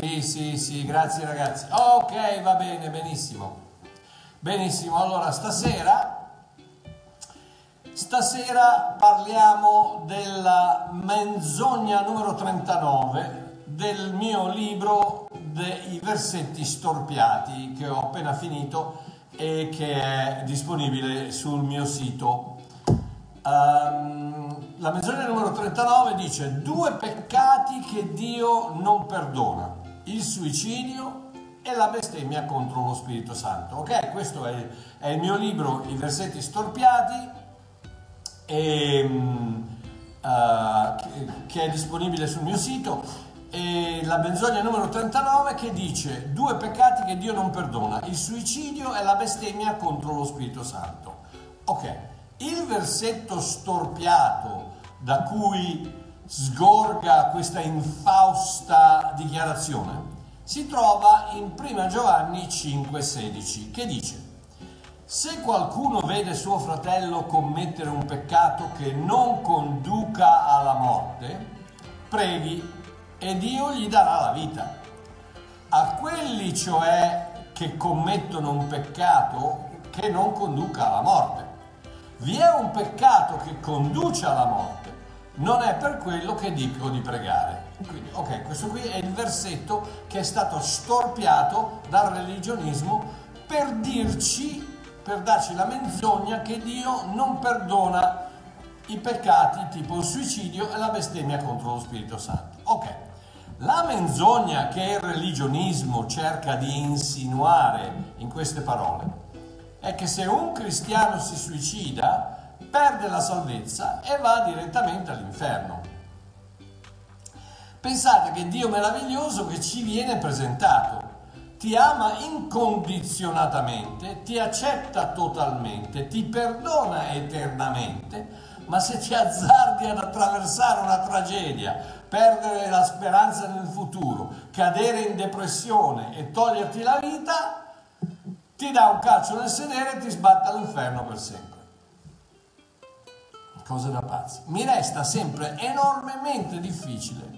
Sì, sì, sì, grazie ragazzi. Ok, va bene, benissimo. Benissimo, allora stasera Stasera parliamo della menzogna numero 39 del mio libro dei versetti storpiati che ho appena finito e che è disponibile sul mio sito. Um, la menzogna numero 39 dice due peccati che Dio non perdona, il suicidio e la bestemmia contro lo Spirito Santo. Ok, questo è, è il mio libro, i versetti storpiati e, uh, che è disponibile sul mio sito e la benzogna numero 39 che dice due peccati che Dio non perdona, il suicidio e la bestemmia contro lo Spirito Santo. Ok, il versetto storpiato da cui sgorga questa infausta dichiarazione si trova in 1 Giovanni 5,16 che dice se qualcuno vede suo fratello commettere un peccato che non conduca alla morte, preghi e Dio gli darà la vita. A quelli cioè che commettono un peccato che non conduca alla morte. Vi è un peccato che conduce alla morte, non è per quello che dico di pregare. Quindi, ok, questo qui è il versetto che è stato storpiato dal religionismo per dirci per darci la menzogna che Dio non perdona i peccati tipo il suicidio e la bestemmia contro lo Spirito Santo. Ok, la menzogna che il religionismo cerca di insinuare in queste parole è che se un cristiano si suicida perde la salvezza e va direttamente all'inferno. Pensate che Dio meraviglioso che ci viene presentato ti ama incondizionatamente, ti accetta totalmente, ti perdona eternamente, ma se ti azzardi ad attraversare una tragedia, perdere la speranza nel futuro, cadere in depressione e toglierti la vita, ti dà un calcio nel sedere e ti sbatte all'inferno per sempre. Cosa da pazzi. Mi resta sempre enormemente difficile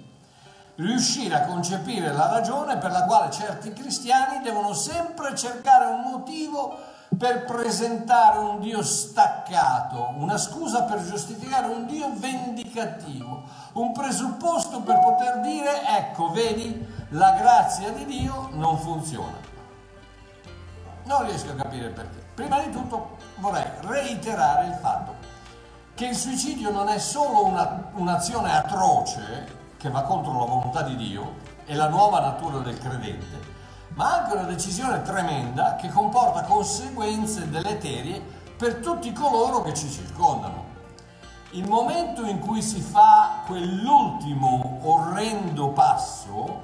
riuscire a concepire la ragione per la quale certi cristiani devono sempre cercare un motivo per presentare un Dio staccato, una scusa per giustificare un Dio vendicativo, un presupposto per poter dire ecco, vedi, la grazia di Dio non funziona. Non riesco a capire perché. Prima di tutto vorrei reiterare il fatto che il suicidio non è solo una, un'azione atroce, che va contro la volontà di Dio e la nuova natura del credente, ma anche una decisione tremenda che comporta conseguenze deleterie per tutti coloro che ci circondano. Il momento in cui si fa quell'ultimo orrendo passo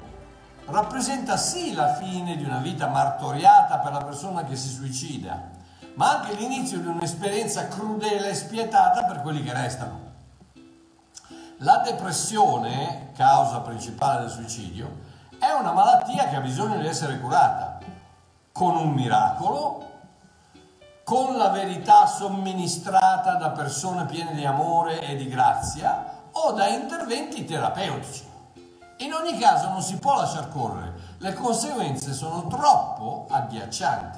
rappresenta sì la fine di una vita martoriata per la persona che si suicida, ma anche l'inizio di un'esperienza crudele e spietata per quelli che restano. La depressione, causa principale del suicidio, è una malattia che ha bisogno di essere curata con un miracolo, con la verità somministrata da persone piene di amore e di grazia o da interventi terapeutici. In ogni caso non si può lasciar correre, le conseguenze sono troppo agghiaccianti.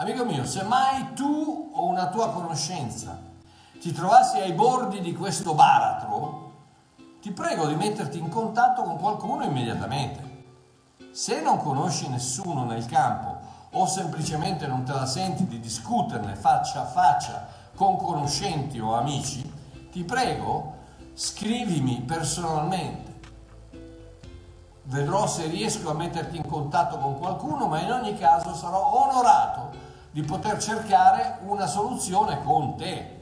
Amico mio, se mai tu o una tua conoscenza ti trovassi ai bordi di questo baratro, ti prego di metterti in contatto con qualcuno immediatamente. Se non conosci nessuno nel campo o semplicemente non te la senti di discuterne faccia a faccia con conoscenti o amici, ti prego, scrivimi personalmente. Vedrò se riesco a metterti in contatto con qualcuno, ma in ogni caso sarò onorato di poter cercare una soluzione con te.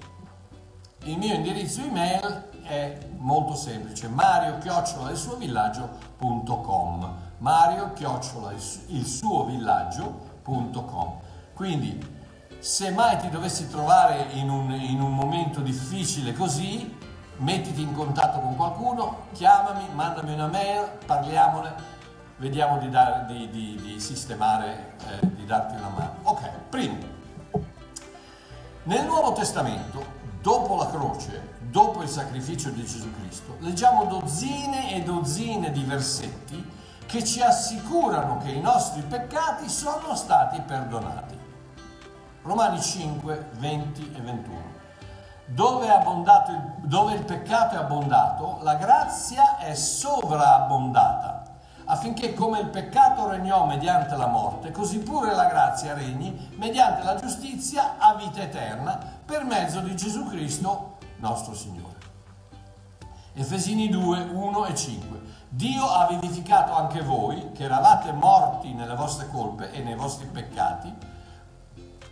Il mio indirizzo email è molto semplice, mario chiocciola il suo villaggio.com mario chiocciola il suo villaggio.com quindi se mai ti dovessi trovare in un, in un momento difficile così mettiti in contatto con qualcuno chiamami, mandami una mail parliamone vediamo di, dar, di, di, di sistemare eh, di darti una mano primo Nel Nuovo Testamento, dopo la croce, dopo il sacrificio di Gesù Cristo, leggiamo dozzine e dozzine di versetti che ci assicurano che i nostri peccati sono stati perdonati. Romani 5, 20 e 21. Dove, dove il peccato è abbondato, la grazia è sovrabbondata, affinché come il peccato regnò mediante la morte, così pure la grazia regni mediante la giustizia a vita eterna per mezzo di Gesù Cristo nostro Signore. Efesini 2, 1 e 5. Dio ha vivificato anche voi, che eravate morti nelle vostre colpe e nei vostri peccati,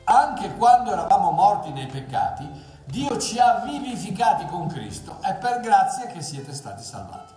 anche quando eravamo morti nei peccati, Dio ci ha vivificati con Cristo, è per grazia che siete stati salvati.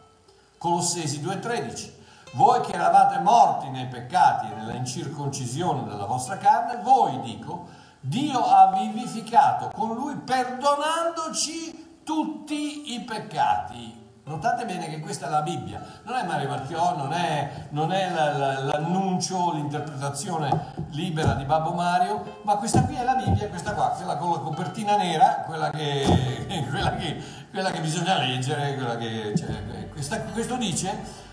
Colossesi 2,13 Voi che eravate morti nei peccati e nella incirconcisione della vostra carne, voi dico, Dio ha vivificato con lui perdonandoci tutti i peccati. Notate bene che questa è la Bibbia, non è Mario Marchiò, non è, non è la, la, l'annuncio, l'interpretazione libera di Babbo Mario, ma questa qui è la Bibbia, questa qua, quella con la copertina nera, quella che, quella che, quella che bisogna leggere, che, cioè, questa, questo dice,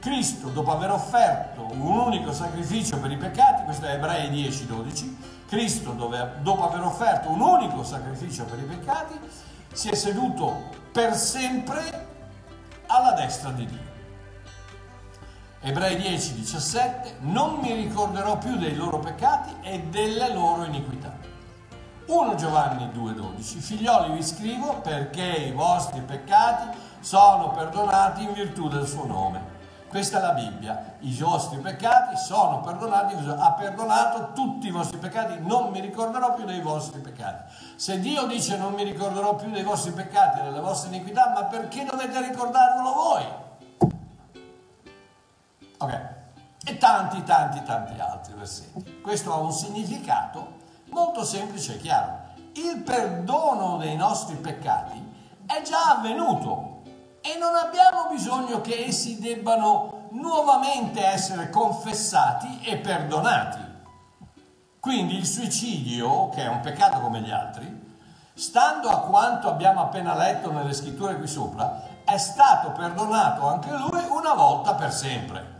Cristo dopo aver offerto un unico sacrificio per i peccati, questo è Ebrei 10, 12, Cristo dove, dopo aver offerto un unico sacrificio per i peccati, si è seduto per sempre alla destra di Dio. Ebrei 10, 17, non mi ricorderò più dei loro peccati e delle loro iniquità. 1 Giovanni 2, 12, figlioli vi scrivo perché i vostri peccati sono perdonati in virtù del suo nome. Questa è la Bibbia, i vostri peccati sono perdonati, ha perdonato tutti i vostri peccati, non mi ricorderò più dei vostri peccati. Se Dio dice non mi ricorderò più dei vostri peccati e delle vostre iniquità, ma perché dovete ricordarvelo voi? Ok, e tanti, tanti, tanti altri versetti. Questo ha un significato molto semplice e chiaro. Il perdono dei nostri peccati è già avvenuto e non abbiamo bisogno che essi debbano nuovamente essere confessati e perdonati. Quindi il suicidio, che è un peccato come gli altri, stando a quanto abbiamo appena letto nelle scritture qui sopra, è stato perdonato anche lui una volta per sempre.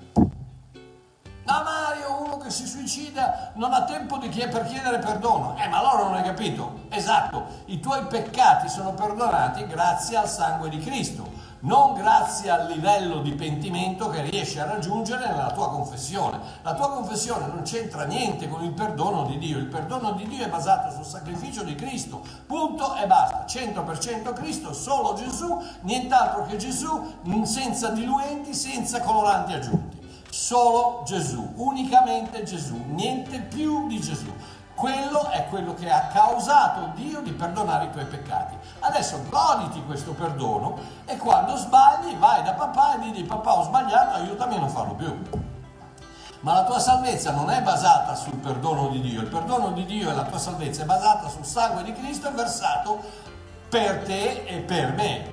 Da Mario, uno che si suicida, non ha tempo di chied- per chiedere perdono. Eh, ma allora non hai capito. Esatto, i tuoi peccati sono perdonati grazie al sangue di Cristo non grazie al livello di pentimento che riesci a raggiungere nella tua confessione. La tua confessione non c'entra niente con il perdono di Dio, il perdono di Dio è basato sul sacrificio di Cristo, punto e basta, 100% Cristo, solo Gesù, nient'altro che Gesù, senza diluenti, senza coloranti aggiunti. Solo Gesù, unicamente Gesù, niente più di Gesù. Quello è quello che ha causato Dio di perdonare i tuoi peccati. Adesso goditi questo perdono e quando sbagli vai da papà e digli papà ho sbagliato, aiutami a non farlo più. Ma la tua salvezza non è basata sul perdono di Dio, il perdono di Dio e la tua salvezza è basata sul sangue di Cristo versato per te e per me,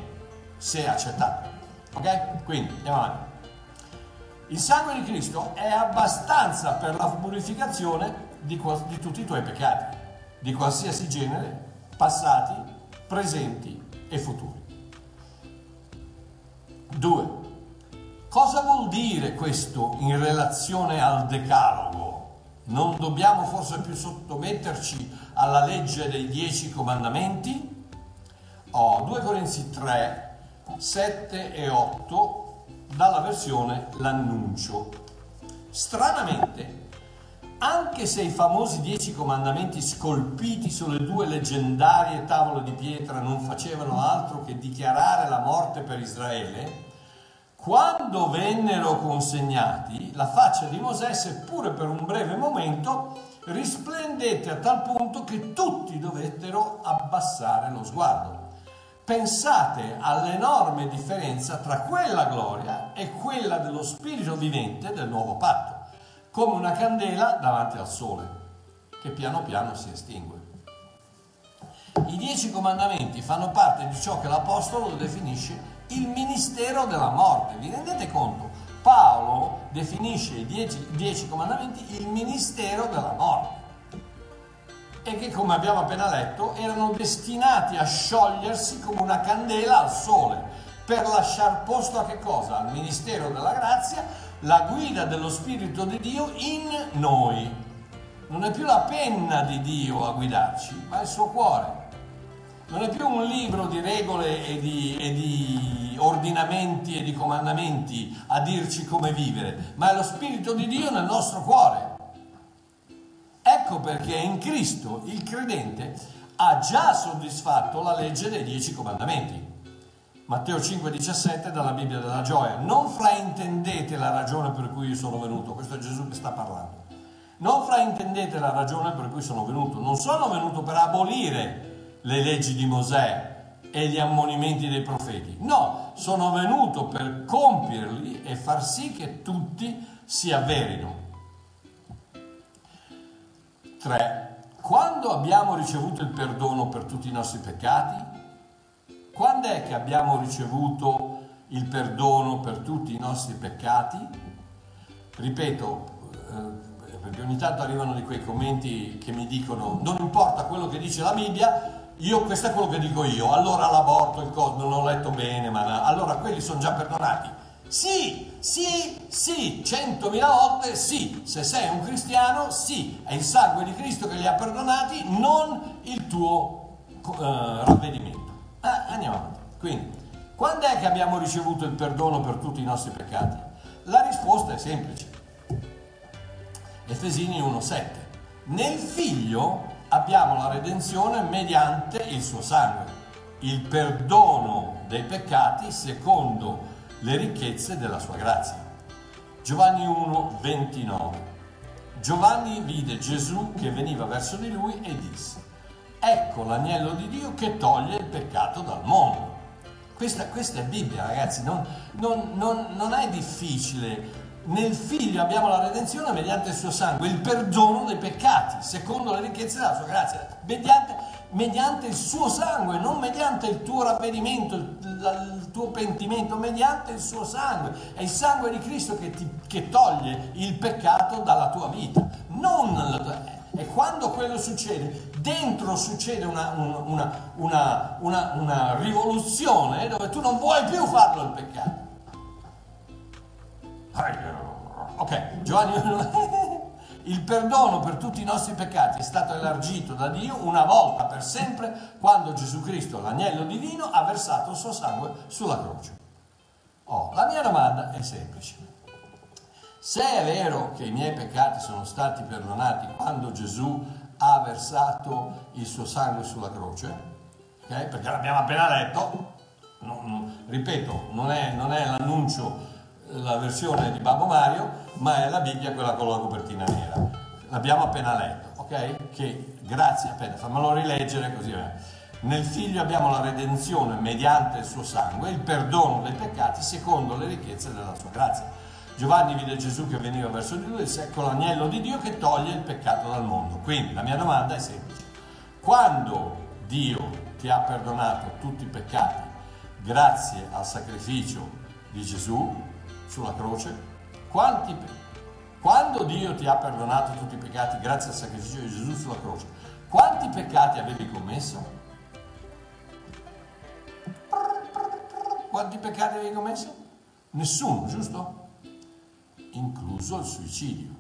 se accettato. Ok? Quindi andiamo avanti. Il sangue di Cristo è abbastanza per la purificazione di, di tutti i tuoi peccati, di qualsiasi genere, passati, presenti e futuri. 2. Cosa vuol dire questo in relazione al decalogo? Non dobbiamo forse più sottometterci alla legge dei dieci comandamenti? Oh, 2 Corinzi 3, 7 e 8 dalla versione L'annuncio. Stranamente, anche se i famosi dieci comandamenti scolpiti sulle due leggendarie tavole di pietra non facevano altro che dichiarare la morte per Israele, quando vennero consegnati, la faccia di Mosè, seppure per un breve momento, risplendette a tal punto che tutti dovettero abbassare lo sguardo. Pensate all'enorme differenza tra quella gloria e quella dello Spirito vivente del nuovo patto come una candela davanti al sole, che piano piano si estingue. I dieci comandamenti fanno parte di ciò che l'Apostolo definisce il ministero della morte. Vi rendete conto? Paolo definisce i dieci, dieci comandamenti il ministero della morte. e che, come abbiamo appena letto, erano destinati a sciogliersi come una candela al sole per lasciare posto a che cosa? Al ministero della grazia, la guida dello Spirito di Dio in noi. Non è più la penna di Dio a guidarci, ma il suo cuore. Non è più un libro di regole e di, e di, ordinamenti e di comandamenti a dirci come vivere, ma è lo Spirito di Dio nel nostro cuore. Ecco perché in Cristo il credente ha già soddisfatto la legge dei dieci comandamenti. Matteo 5,17 dalla Bibbia della gioia. Non fraintendete la ragione per cui io sono venuto, questo è Gesù che sta parlando. Non fraintendete la ragione per cui sono venuto. Non sono venuto per abolire le leggi di Mosè e gli ammonimenti dei profeti. No, sono venuto per compierli e far sì che tutti si avverino. 3. Quando abbiamo ricevuto il perdono per tutti i nostri peccati, quando è che abbiamo ricevuto il perdono per tutti i nostri peccati? Ripeto, eh, perché ogni tanto arrivano di quei commenti che mi dicono non importa quello che dice la Bibbia, io questo è quello che dico io, allora l'aborto, il coso, non ho letto bene, ma allora quelli sono già perdonati. Sì, sì, sì, centomila volte sì, se sei un cristiano sì, è il sangue di Cristo che li ha perdonati, non il tuo eh, ravvedimento. Ah, andiamo avanti. Quindi, quando è che abbiamo ricevuto il perdono per tutti i nostri peccati? La risposta è semplice. Efesini 1:7. Nel figlio abbiamo la redenzione mediante il suo sangue, il perdono dei peccati secondo le ricchezze della sua grazia. Giovanni 1:29. Giovanni vide Gesù che veniva verso di lui e disse, ecco l'agnello di Dio che toglie il peccato dal mondo. Questa, questa è Bibbia, ragazzi, non, non, non, non è difficile. Nel figlio abbiamo la redenzione mediante il suo sangue, il perdono dei peccati, secondo le ricchezze della sua grazia, mediante, mediante il suo sangue, non mediante il tuo ravvedimento, il, il, tuo pentimento, mediante il suo sangue. È il sangue di Cristo che, ti, che toglie il peccato dalla tua vita. Non, e quando quello succede, dentro succede una, una, una, una, rivoluzione dove tu non vuoi più farlo il peccato. Ok, Giovanni, il perdono per tutti i nostri peccati è stato elargito da Dio una volta per sempre quando Gesù Cristo, l'agnello divino, ha versato il suo sangue sulla croce. Oh, la mia domanda è semplice. Se è vero che i miei peccati sono stati perdonati quando Gesù ha versato il suo sangue sulla croce, okay? perché l'abbiamo appena letto, non, non, ripeto, non è, non è l'annuncio, la versione di Babbo Mario, ma è la Bibbia quella con la copertina nera. L'abbiamo appena letto, ok? Che grazie, aspetta, fammelo rileggere così. Eh. Nel figlio abbiamo la redenzione mediante il suo sangue, il perdono dei peccati secondo le ricchezze della sua grazia. Giovanni vide Gesù che veniva verso di lui e disse ecco l'agnello di Dio che toglie il peccato dal mondo. Quindi la mia domanda è semplice. Quando Dio ti ha perdonato tutti i peccati grazie al sacrificio di Gesù sulla croce, quanti, quando Dio ti ha perdonato tutti i peccati grazie al sacrificio di Gesù sulla croce, quanti peccati avevi commesso? Quanti peccati avevi commesso? Nessuno, giusto? Incluso il suicidio.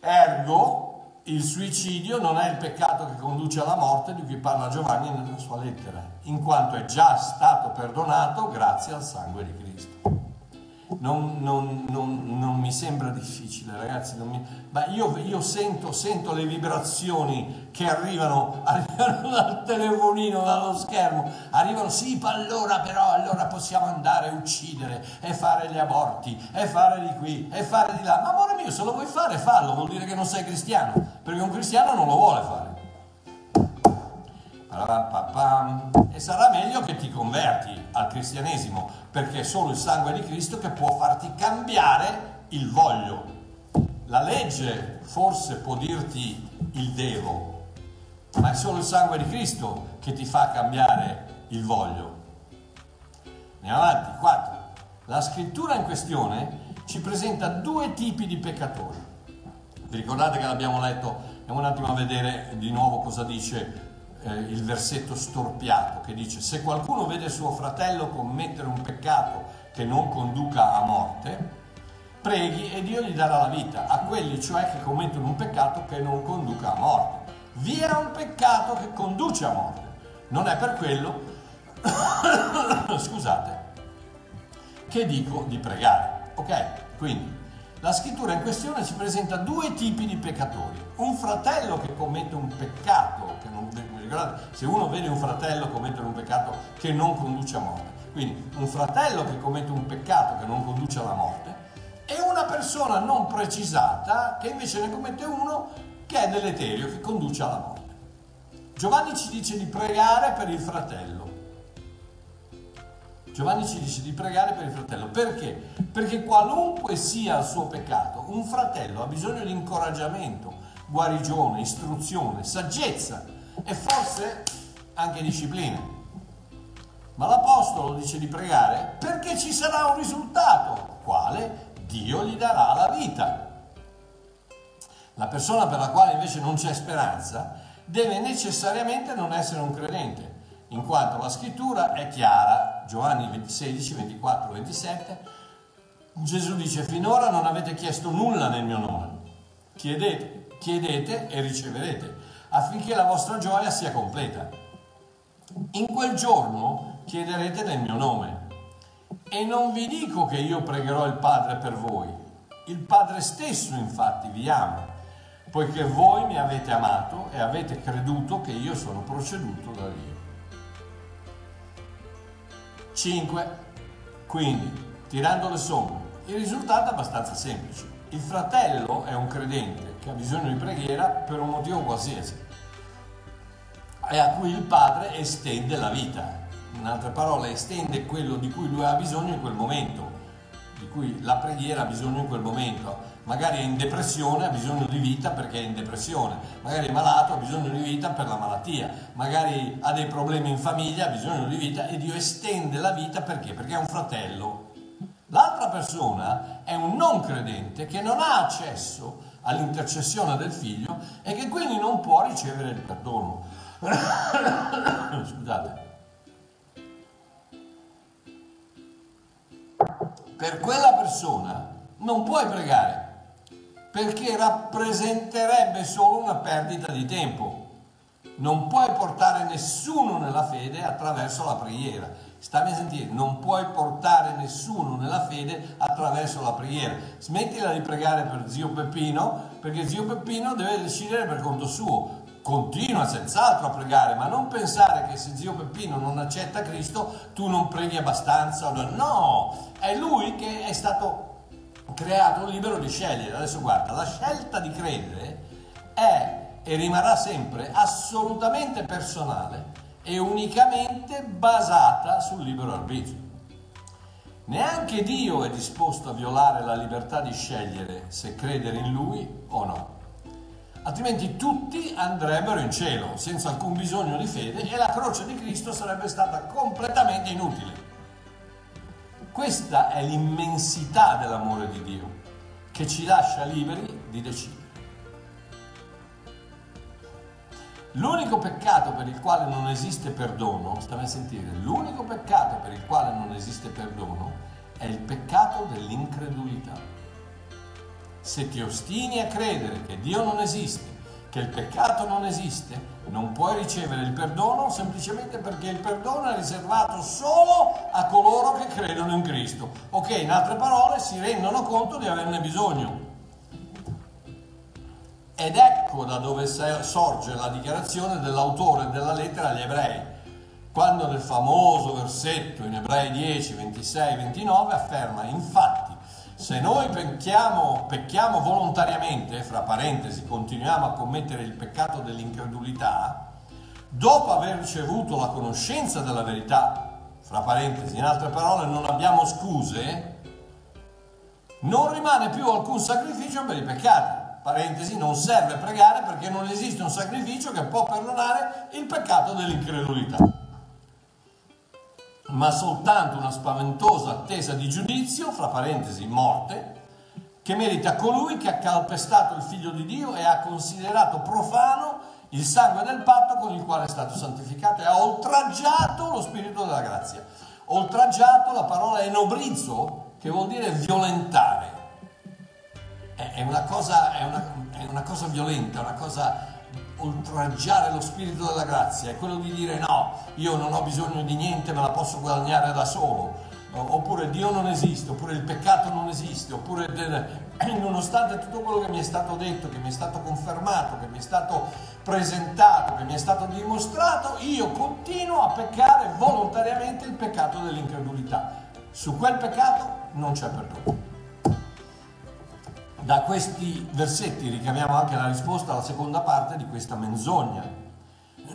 Ergo, il suicidio non è il peccato che conduce alla morte di cui parla Giovanni nella sua lettera, in quanto è già stato perdonato grazie al sangue di Cristo non, non, non, non, mi sembra difficile, ragazzi. Mi... Ma io, io sento, sento, le vibrazioni che arrivano, arrivano dal telefonino, dallo schermo. Arrivano, sì, allora però, allora possiamo andare a uccidere e fare gli aborti e fare di qui e fare di là. Ma amore mio, se lo vuoi fare, fallo. Vuol dire che non sei cristiano, perché un cristiano non lo vuole fare. E sarà meglio che ti converti al cristianesimo, perché è solo il sangue di Cristo che può farti cambiare il voglio. La legge forse può dirti il devo, ma è solo il sangue di Cristo che ti fa cambiare il voglio. Andiamo avanti, 4. La scrittura in questione ci presenta due tipi di peccatori. Vi ricordate che l'abbiamo letto? Andiamo un attimo a vedere di nuovo cosa dice eh, il versetto storpiato, che dice se qualcuno vede suo fratello commettere un peccato che non conduca a morte, preghi e Dio gli darà la vita, a quelli cioè che commettono un peccato che non conduca a morte. Vi è un peccato che conduce a morte, non è per quello, scusate, che dico di pregare. Ok? Quindi la scrittura in questione ci presenta due tipi di peccatori. Un fratello che commette un peccato, ricordate, se uno vede un fratello commettere un peccato che non conduce a morte, quindi un fratello che commette un peccato che non conduce alla morte, e una persona non precisata che invece ne commette uno che è deleterio, che conduce alla morte. Giovanni ci dice di pregare per il fratello. Giovanni ci dice di pregare per il fratello. Perché? Perché qualunque sia il suo peccato, un fratello ha bisogno di incoraggiamento, guarigione, istruzione, saggezza e forse anche disciplina. Ma l'Apostolo dice di pregare perché ci sarà un risultato. Quale? Dio gli darà la vita. La persona per la quale invece non c'è speranza deve necessariamente non essere un credente in quanto la scrittura è chiara, Giovanni 16, 24, 27, Gesù dice finora non avete chiesto nulla nel mio nome, chiedete, chiedete e riceverete, affinché la vostra gioia sia completa. In quel giorno chiederete nel mio nome e non vi dico che io pregherò il Padre per voi, il Padre stesso infatti vi ama, poiché voi mi avete amato e avete creduto che io sono proceduto da Dio. 5. Quindi, tirando le somme, il risultato è abbastanza semplice. Il fratello è un credente che ha bisogno di preghiera per un motivo qualsiasi e a cui il padre estende la vita. In altre parole, estende quello di cui lui ha bisogno in quel momento, di cui la preghiera ha bisogno in quel momento magari è in depressione, ha bisogno di vita perché è in depressione, magari è malato, ha bisogno di vita per la malattia, magari ha dei problemi in famiglia, ha bisogno di vita e Dio estende la vita perché? Perché è un fratello. L'altra persona è un non credente che non ha accesso all'intercessione del figlio e che quindi non può ricevere il perdono. Scusate. Per quella persona non puoi pregare perché rappresenterebbe solo una perdita di tempo. Non puoi portare nessuno nella fede attraverso la preghiera. Stammi a sentire, non puoi portare nessuno nella fede attraverso la preghiera. Smettila di pregare per zio Peppino, perché zio Peppino deve decidere per conto suo. Continua senz'altro a pregare, ma non pensare che se zio Peppino non accetta Cristo tu non preghi abbastanza. No, è lui che è stato creato libero di scegliere. Adesso guarda, la scelta di credere è e rimarrà sempre assolutamente personale e unicamente basata sul libero arbitrio. Neanche Dio è disposto a violare la libertà di scegliere se credere in Lui o no. Altrimenti tutti andrebbero in cielo senza alcun bisogno di fede e la croce di Cristo sarebbe stata completamente inutile. Questa è l'immensità dell'amore di Dio, che ci lascia liberi di decidere. L'unico peccato per il quale non esiste perdono, stammi a sentire, l'unico peccato per il quale non esiste perdono è il peccato dell'incredulità. Se ti ostini a credere che Dio non esiste, che il peccato non esiste, non puoi ricevere il perdono semplicemente perché il perdono è riservato solo a coloro che credono in Cristo. Ok, in altre parole si rendono conto di averne bisogno. Ed ecco da dove sorge la dichiarazione dell'autore della lettera agli ebrei, quando nel famoso versetto in Ebrei 10, 26, 29 afferma infatti se noi pecchiamo, pecchiamo volontariamente, fra parentesi, continuiamo a commettere il peccato dell'incredulità, dopo aver ricevuto la conoscenza della verità, fra parentesi, in altre parole, non abbiamo scuse, non rimane più alcun sacrificio per i peccati. Parentesi, non serve pregare perché non esiste un sacrificio che può perdonare il peccato dell'incredulità ma soltanto una spaventosa attesa di giudizio, fra parentesi morte, che merita colui che ha calpestato il figlio di Dio e ha considerato profano il sangue del patto con il quale è stato santificato e ha oltraggiato lo spirito della grazia. Oltraggiato, la parola è nobrizzo, che vuol dire violentare. È una cosa, è una, è una cosa violenta, una cosa oltraggiare lo spirito della grazia, è quello di dire no, io non ho bisogno di niente, me la posso guadagnare da solo oppure Dio non esiste, oppure il peccato non esiste, oppure nonostante tutto quello che mi è stato detto, che mi è stato confermato, che mi è stato presentato, che mi è stato dimostrato, io continuo a peccare volontariamente il peccato dell'incredulità. Su quel peccato non c'è perdono. Da questi versetti ricaviamo anche la risposta alla seconda parte di questa menzogna,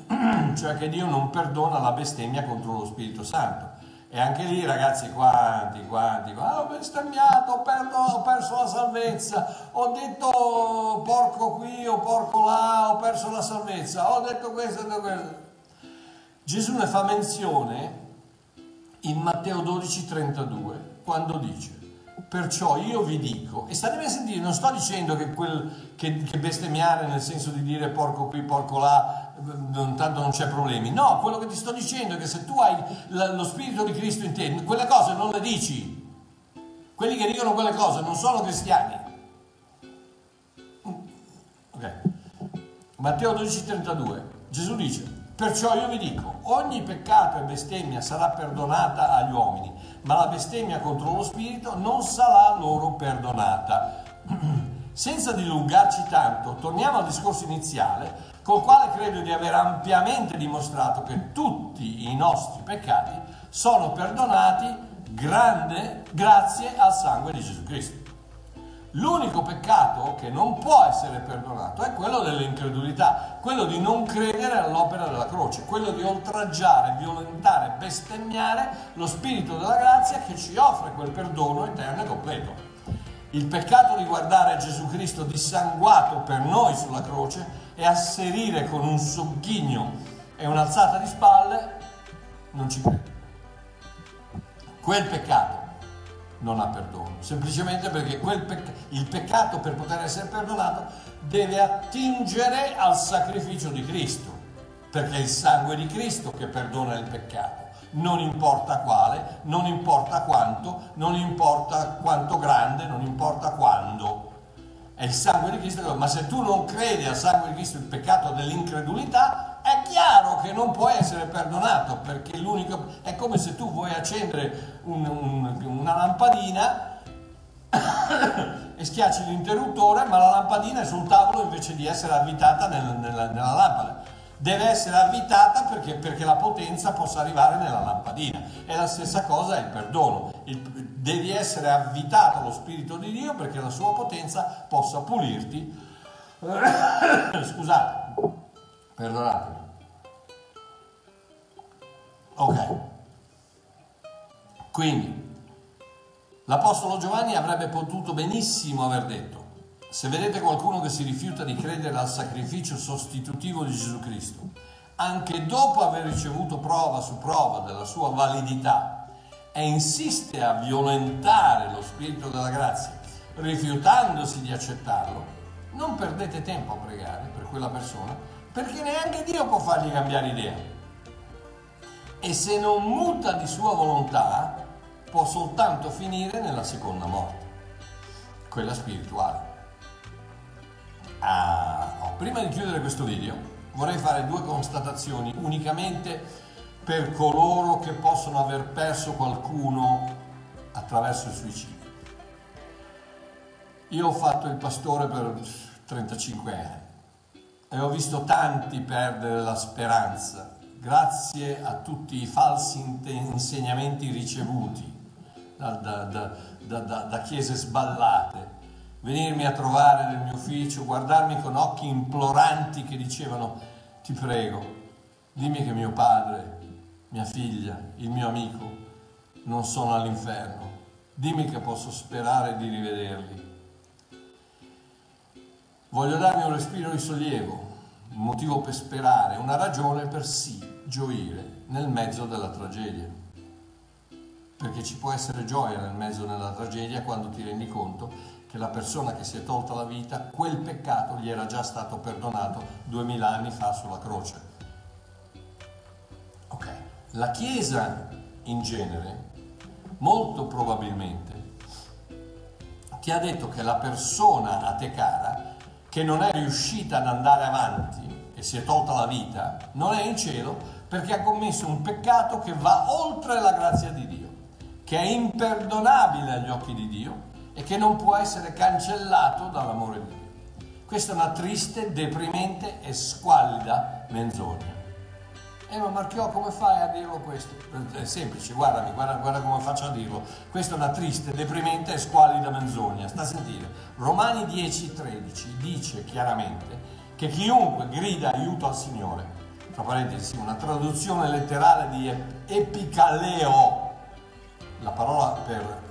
cioè che Dio non perdona la bestemmia contro lo Spirito Santo. E anche lì, ragazzi, quanti, quanti, ah, ho bestemmiato, ho, perdo, ho perso la salvezza, ho detto porco qui o porco là, ho perso la salvezza, ho detto questo, ho detto questo. Gesù ne fa menzione in Matteo 12, 32, quando dice, perciò io vi dico, e state a sentire, non sto dicendo che, quel, che, che bestemmiare nel senso di dire porco qui, porco là, non, tanto non c'è problemi. No, quello che ti sto dicendo è che se tu hai lo Spirito di Cristo in te, quelle cose non le dici. Quelli che dicono quelle cose non sono cristiani. Ok. Matteo 12,32. Gesù dice, perciò io vi dico, ogni peccato e bestemmia sarà perdonata agli uomini, ma la bestemmia contro lo Spirito non sarà loro perdonata. Senza dilungarci tanto, torniamo al discorso iniziale col quale credo di aver ampiamente dimostrato che tutti i nostri peccati sono perdonati grande grazie al sangue di Gesù Cristo. L'unico peccato che non può essere perdonato è quello dell'incredulità, quello di non credere all'opera della croce, quello di oltraggiare, violentare, bestemmiare lo Spirito della grazia che ci offre quel perdono eterno e completo. Il peccato di guardare Gesù Cristo dissanguato per noi sulla croce e asserire con un sogghigno e un'alzata di spalle, non ci credo. Quel peccato non ha perdono, semplicemente perché pecc- il peccato per poter essere perdonato deve attingere al sacrificio di Cristo, perché è il sangue di Cristo che perdona il peccato. Non importa quale, non importa quanto, non importa quanto grande, non importa quando è il sangue di Cristo, ma se tu non credi al sangue di Cristo, il peccato dell'incredulità, è chiaro che non può essere perdonato, perché l'unico è come se tu vuoi accendere un, un, una lampadina e schiacci l'interruttore, ma la lampadina è sul tavolo invece di essere avvitata nel, nella, nella lampada deve essere avvitata perché, perché, la potenza possa arrivare nella lampadina. E la stessa cosa è il perdono. Il, devi essere avvitato allo Spirito di Dio perché la sua potenza possa pulirti. Scusate, perdonatemi. Ok. Quindi, l'Apostolo Giovanni avrebbe potuto benissimo aver detto se vedete qualcuno che si rifiuta di credere al sacrificio sostitutivo di Gesù Cristo, anche dopo aver ricevuto prova su prova della sua validità, e insiste a violentare lo Spirito della grazia, rifiutandosi di accettarlo, non perdete tempo a pregare per quella persona, perché neanche Dio può fargli cambiare idea. E se non muta di sua volontà, può soltanto finire nella seconda morte, quella spirituale. Ah, oh, prima di chiudere questo video vorrei fare due constatazioni unicamente per coloro che possono aver perso qualcuno attraverso il suicidio. Io ho fatto il pastore per 35 anni e ho visto tanti perdere la speranza grazie a tutti i falsi insegnamenti ricevuti da, da, da, da chiese sballate venirmi a trovare nel mio ufficio, guardarmi con occhi imploranti che dicevano ti prego, dimmi che mio padre, mia figlia, il mio amico non sono all'inferno, dimmi che posso sperare di rivederli. Voglio darmi un respiro di sollievo, un motivo per sperare, una ragione per sì gioire nel mezzo della tragedia perché ci può essere gioia nel mezzo della tragedia quando ti rendi conto che la persona che si è tolta la vita, quel peccato gli era già stato perdonato duemila anni fa sulla croce. Ok, la Chiesa in genere, molto probabilmente, ti ha detto che la persona a te cara, che non è riuscita ad andare avanti e si è tolta la vita, non è in cielo perché ha commesso un peccato che va oltre la grazia di Dio, che è imperdonabile agli occhi di Dio e che non può essere cancellato dall'amore di Dio. Questa è una triste, deprimente e squallida menzogna. Eh ma Marchiò come fai a dirlo questo? È semplice, guardami, guarda, guarda come faccio a dirlo. Questa è una triste, deprimente e squallida menzogna. Sta a sentire. Romani 10:13 dice chiaramente che chiunque grida aiuto al Signore, tra parentesi una traduzione letterale di epicaleo, la parola per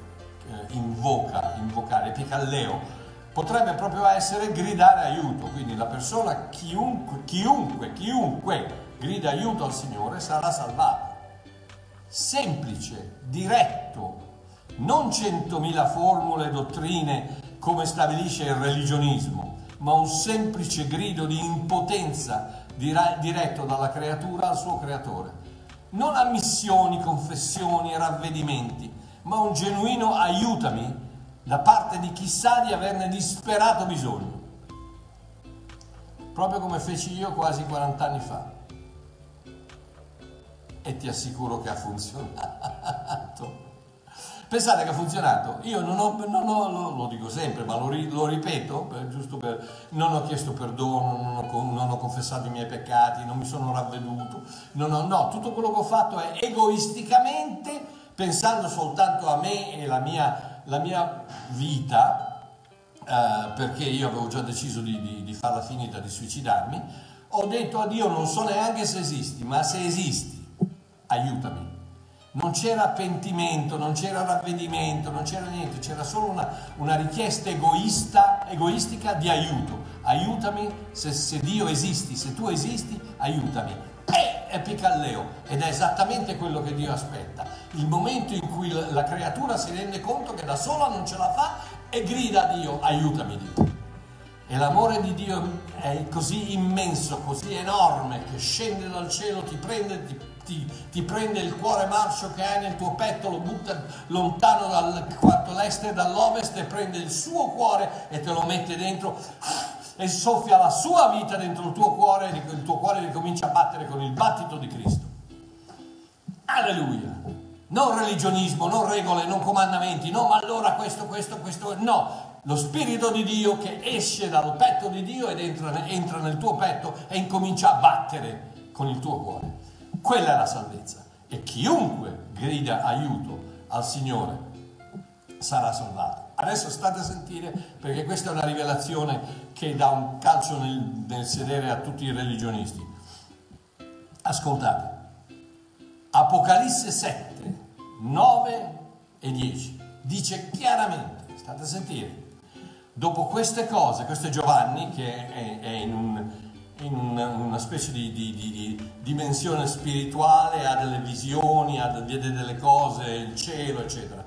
eh, invoca, invocare, epicalleo, potrebbe proprio essere gridare aiuto, quindi la persona, chiunque, chiunque, chiunque grida aiuto al Signore sarà salvato. Semplice, diretto, non centomila formule e dottrine come stabilisce il religionismo, ma un semplice grido di impotenza diretto dalla creatura al suo creatore. Non ammissioni, confessioni e ravvedimenti, ma un genuino aiutami da parte di chi sa di averne disperato bisogno. Proprio come feci io quasi 40 anni fa. E ti assicuro che ha funzionato. Pensate che ha funzionato. Io non ho, non ho lo, dico sempre, ma lo, lo ripeto, per, giusto per, non ho chiesto perdono, non ho, non ho, confessato i miei peccati, non mi sono ravveduto. Non ho, no, tutto quello che ho fatto è egoisticamente pensando soltanto a me e la mia, la mia vita, eh, perché io avevo già deciso di, di, di farla finita, di suicidarmi, ho detto a Dio non so neanche se esisti, ma se esisti, aiutami. Non c'era pentimento, non c'era ravvedimento, non c'era niente, c'era solo una, una richiesta egoista, egoistica di aiuto. Aiutami se, se Dio esisti, se tu esisti, aiutami è picalleo ed è esattamente quello che Dio aspetta. Il momento in cui la creatura si rende conto che da sola non ce la fa e grida a Dio, aiutami Dio. E l'amore di Dio è così immenso, così enorme, che scende dal cielo, ti prende, ti, ti, ti prende il cuore marcio che hai nel tuo petto, lo butta lontano dal quanto l'est e dall'ovest e prende il suo cuore e te lo mette dentro e soffia la sua vita dentro il tuo cuore e il tuo cuore ricomincia a battere con il battito di Cristo. Alleluia! Non religionismo, non regole, non comandamenti, no, ma allora questo, questo, questo, no. Lo Spirito di Dio che esce dal petto di Dio ed entra, entra nel tuo petto e incomincia a battere con il tuo cuore. Quella è la salvezza. E chiunque grida aiuto al Signore sarà salvato. Adesso state a sentire perché questa è una rivelazione che dà un calcio nel, nel sedere a tutti i religionisti. Ascoltate, Apocalisse 7, 9 e 10 dice chiaramente, state a sentire, dopo queste cose, questo è Giovanni che è, è in, un, in una, specie di, di, di, di, dimensione spirituale, ha delle visioni, ha, vede delle cose, il cielo, eccetera.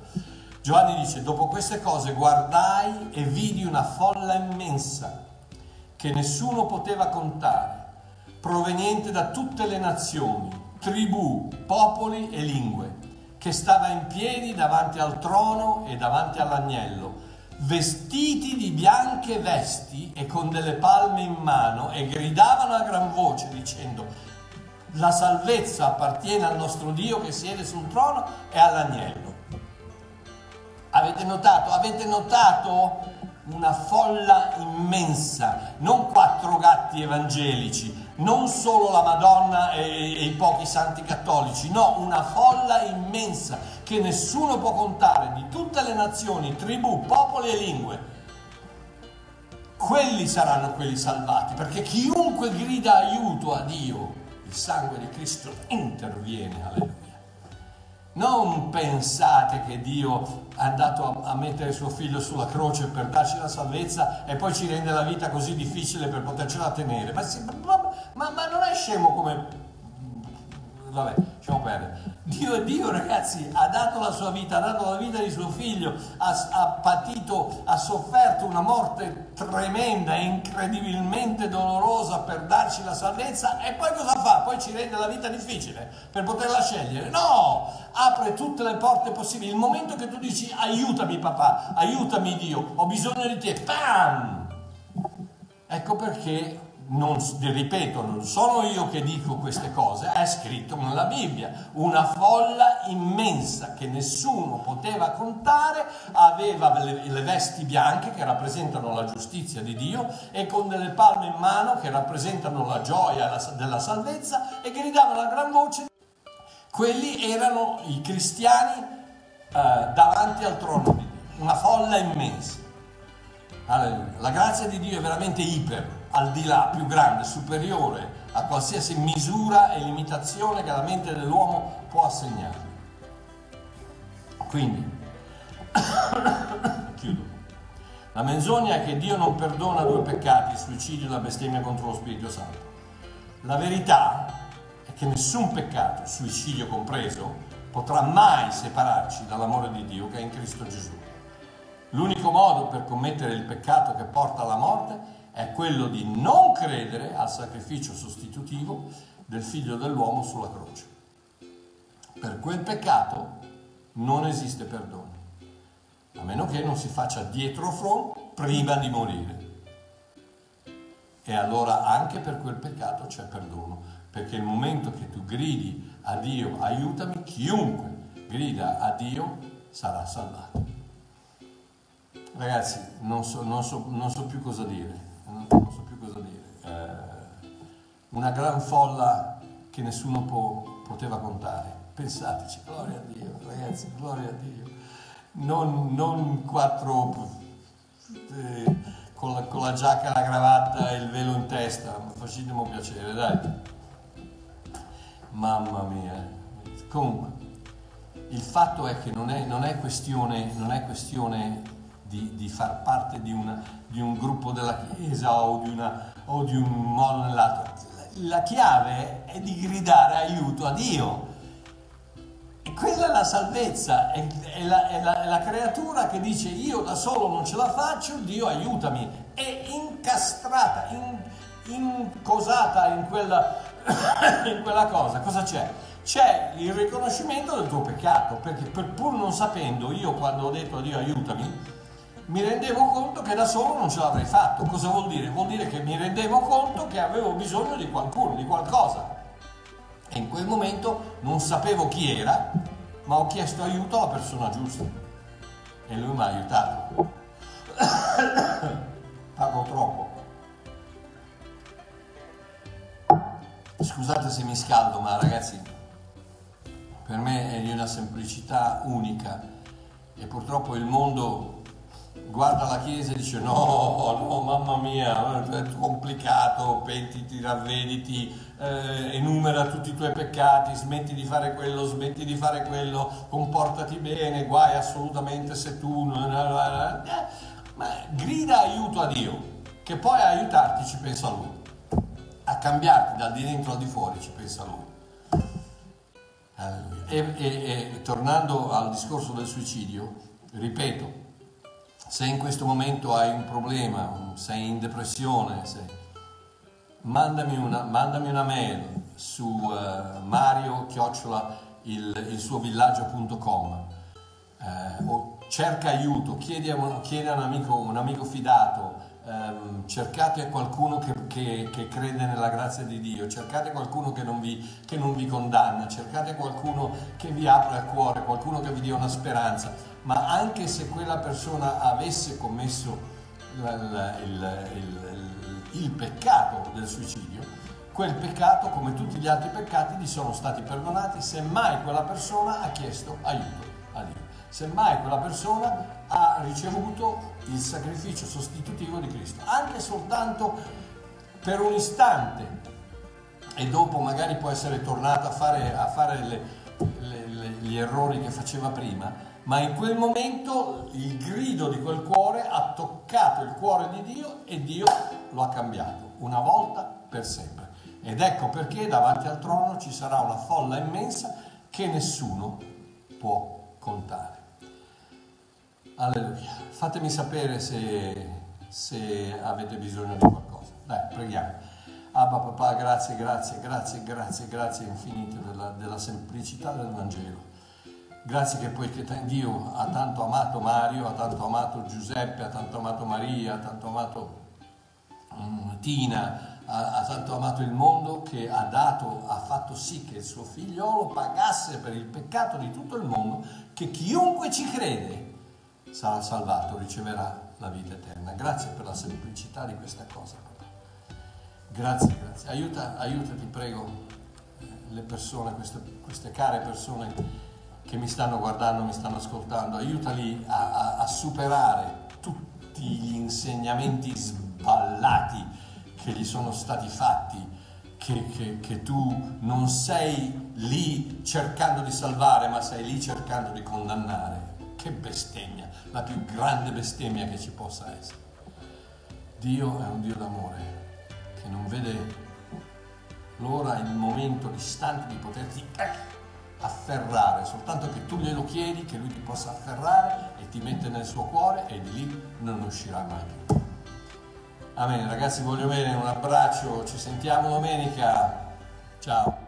Giovanni dice, dopo queste cose guardai e vidi una folla immensa che nessuno poteva contare, proveniente da tutte le nazioni, tribù, popoli e lingue, che stava in piedi davanti al trono e davanti all'agnello, vestiti di bianche vesti e con delle palme in mano, e gridavano a gran voce dicendo, la salvezza appartiene al nostro Dio che siede sul trono e all'agnello. Avete notato? Avete notato una folla immensa, non quattro gatti evangelici, non solo la Madonna e, e, i pochi santi cattolici, no, una folla immensa che nessuno può contare di tutte le nazioni, tribù, popoli e lingue. Quelli saranno quelli salvati, perché chiunque grida aiuto a Dio, il sangue di Cristo interviene, alleluia. Non pensate che Dio è andato a, mettere suo figlio sulla croce per darci la salvezza e poi ci rende la vita così difficile per potercela tenere. Ma, ma, ma, ma non è scemo come vabbè, lasciamo perdere. Dio è Dio, ragazzi, ha dato la sua vita, ha dato la vita di suo figlio, ha, ha patito, ha sofferto una morte tremenda incredibilmente dolorosa per darci la salvezza e poi cosa fa? Poi ci rende la vita difficile per poterla scegliere? No, apre tutte le porte possibili. Il momento che tu dici aiutami papà, aiutami Dio, ho bisogno di te, pam! Ecco perché non, ripeto, non sono io che dico queste cose, è scritto nella Bibbia. Una folla immensa che nessuno poteva contare aveva le, le, vesti bianche che rappresentano la giustizia di Dio e con delle palme in mano che rappresentano la gioia della salvezza e gridavano a gran voce. Quelli erano i cristiani eh, davanti al trono di Dio, una folla immensa. Alleluia. La grazia di Dio è veramente iper al di là, più grande, superiore a qualsiasi misura e limitazione che la mente dell'uomo può assegnare. Quindi, chiudo. La menzogna è che Dio non perdona due peccati, il suicidio e la bestemmia contro lo Spirito Santo. La verità è che nessun peccato, suicidio compreso, potrà mai separarci dall'amore di Dio che è in Cristo Gesù. L'unico modo per commettere il peccato che porta alla morte è quello di non credere al sacrificio sostitutivo del figlio dell'uomo sulla croce. Per quel peccato non esiste perdono, a meno che non si faccia dietro front prima di morire. E allora anche per quel peccato c'è perdono, perché il momento che tu gridi a Dio aiutami, chiunque grida a Dio sarà salvato. Ragazzi, non so, non so, non so più cosa dire non so più cosa dire, eh, una gran folla che nessuno può, poteva contare. Pensateci, gloria a Dio, ragazzi, gloria a Dio. Non, non quattro eh, con, la, con, la, giacca, la cravatta e il velo in testa, facetemi piacere, dai. Mamma mia. Comunque, il fatto è che non è, non è questione, non è questione di, di far parte di, una, di, un gruppo della Chiesa o di, una, o di un modo o nell'altro. La chiave è di gridare aiuto a Dio. E quella è la salvezza, è, è, la, è, la, è, la, creatura che dice io da solo non ce la faccio, Dio aiutami. È incastrata, in, incosata in quella, in quella cosa. Cosa c'è? C'è il riconoscimento del tuo peccato, perché per pur non sapendo, io quando ho detto a Dio aiutami, mi rendevo conto che da solo non ce l'avrei fatto. Cosa vuol dire? Vuol dire che mi rendevo conto che avevo bisogno di qualcuno, di qualcosa. E in quel momento non sapevo chi era, ma ho chiesto aiuto alla persona giusta. E lui mi ha aiutato. Parlo troppo. Scusate se mi scaldo, ma ragazzi, per me è di una semplicità unica e purtroppo il mondo guarda la chiesa e dice no, no, mamma mia, è complicato, pentiti, ravvediti, eh, enumera tutti i tuoi peccati, smetti di fare quello, smetti di fare quello, comportati bene, guai assolutamente se tu... Ma grida aiuto a Dio, che poi a aiutarti ci pensa Lui, a cambiarti dal di dentro al di fuori ci pensa Lui. E, e, e tornando al discorso del suicidio, ripeto, se in questo momento hai un problema, sei in depressione, se... mandami, una, mandami, una, mail su uh, mario chiocciola il, il suo villaggio.com eh, o cerca aiuto, chiedi a un, chiedi a un, amico, un amico fidato, ehm, cercate qualcuno che, che, che, crede nella grazia di Dio, cercate qualcuno che non, vi, che non vi condanna, cercate qualcuno che vi apre il cuore, qualcuno che vi dia una speranza. Ma anche se quella persona avesse commesso il, il, il, il peccato del suicidio, quel peccato, come tutti gli altri peccati, gli sono stati perdonati. Se mai quella persona ha chiesto aiuto a Dio, se mai quella persona ha ricevuto il sacrificio sostitutivo di Cristo, anche soltanto per un istante e dopo magari può essere tornato a fare, a fare le, le, le, gli errori che faceva prima, ma in quel momento il grido di quel cuore ha toccato il cuore di Dio e Dio lo ha cambiato, una volta per sempre. Ed ecco perché davanti al trono ci sarà una folla immensa che nessuno può contare. Alleluia. Fatemi sapere se, se avete bisogno di qualcosa. Dai, preghiamo. Abba papà, grazie, grazie, grazie, grazie, grazie infinite della, della semplicità del Vangelo. Grazie che poiché Dio ha tanto amato Mario, ha tanto amato Giuseppe, ha tanto amato Maria, ha tanto amato um, Tina, ha, ha, tanto amato il mondo che ha dato, ha fatto sì che il suo figliolo pagasse per il peccato di tutto il mondo, che chiunque ci crede sarà salvato, riceverà la vita eterna. Grazie per la semplicità di questa cosa. Grazie, grazie. Aiuta, aiuta ti prego, eh, le persone, queste, queste care persone che mi stanno guardando, mi stanno ascoltando, aiutali a, a, a superare tutti gli insegnamenti sballati che gli sono stati fatti, che, che, che, tu non sei lì cercando di salvare, ma sei lì cercando di condannare. Che bestemmia, la più grande bestemmia che ci possa essere. Dio è un Dio d'amore che non vede l'ora, il momento distante di poterti afferrare, soltanto che tu glielo chiedi, che lui ti possa afferrare e ti mette nel suo cuore e di lì non uscirà mai più. Amen, ragazzi voglio bene, un abbraccio, ci sentiamo domenica, ciao.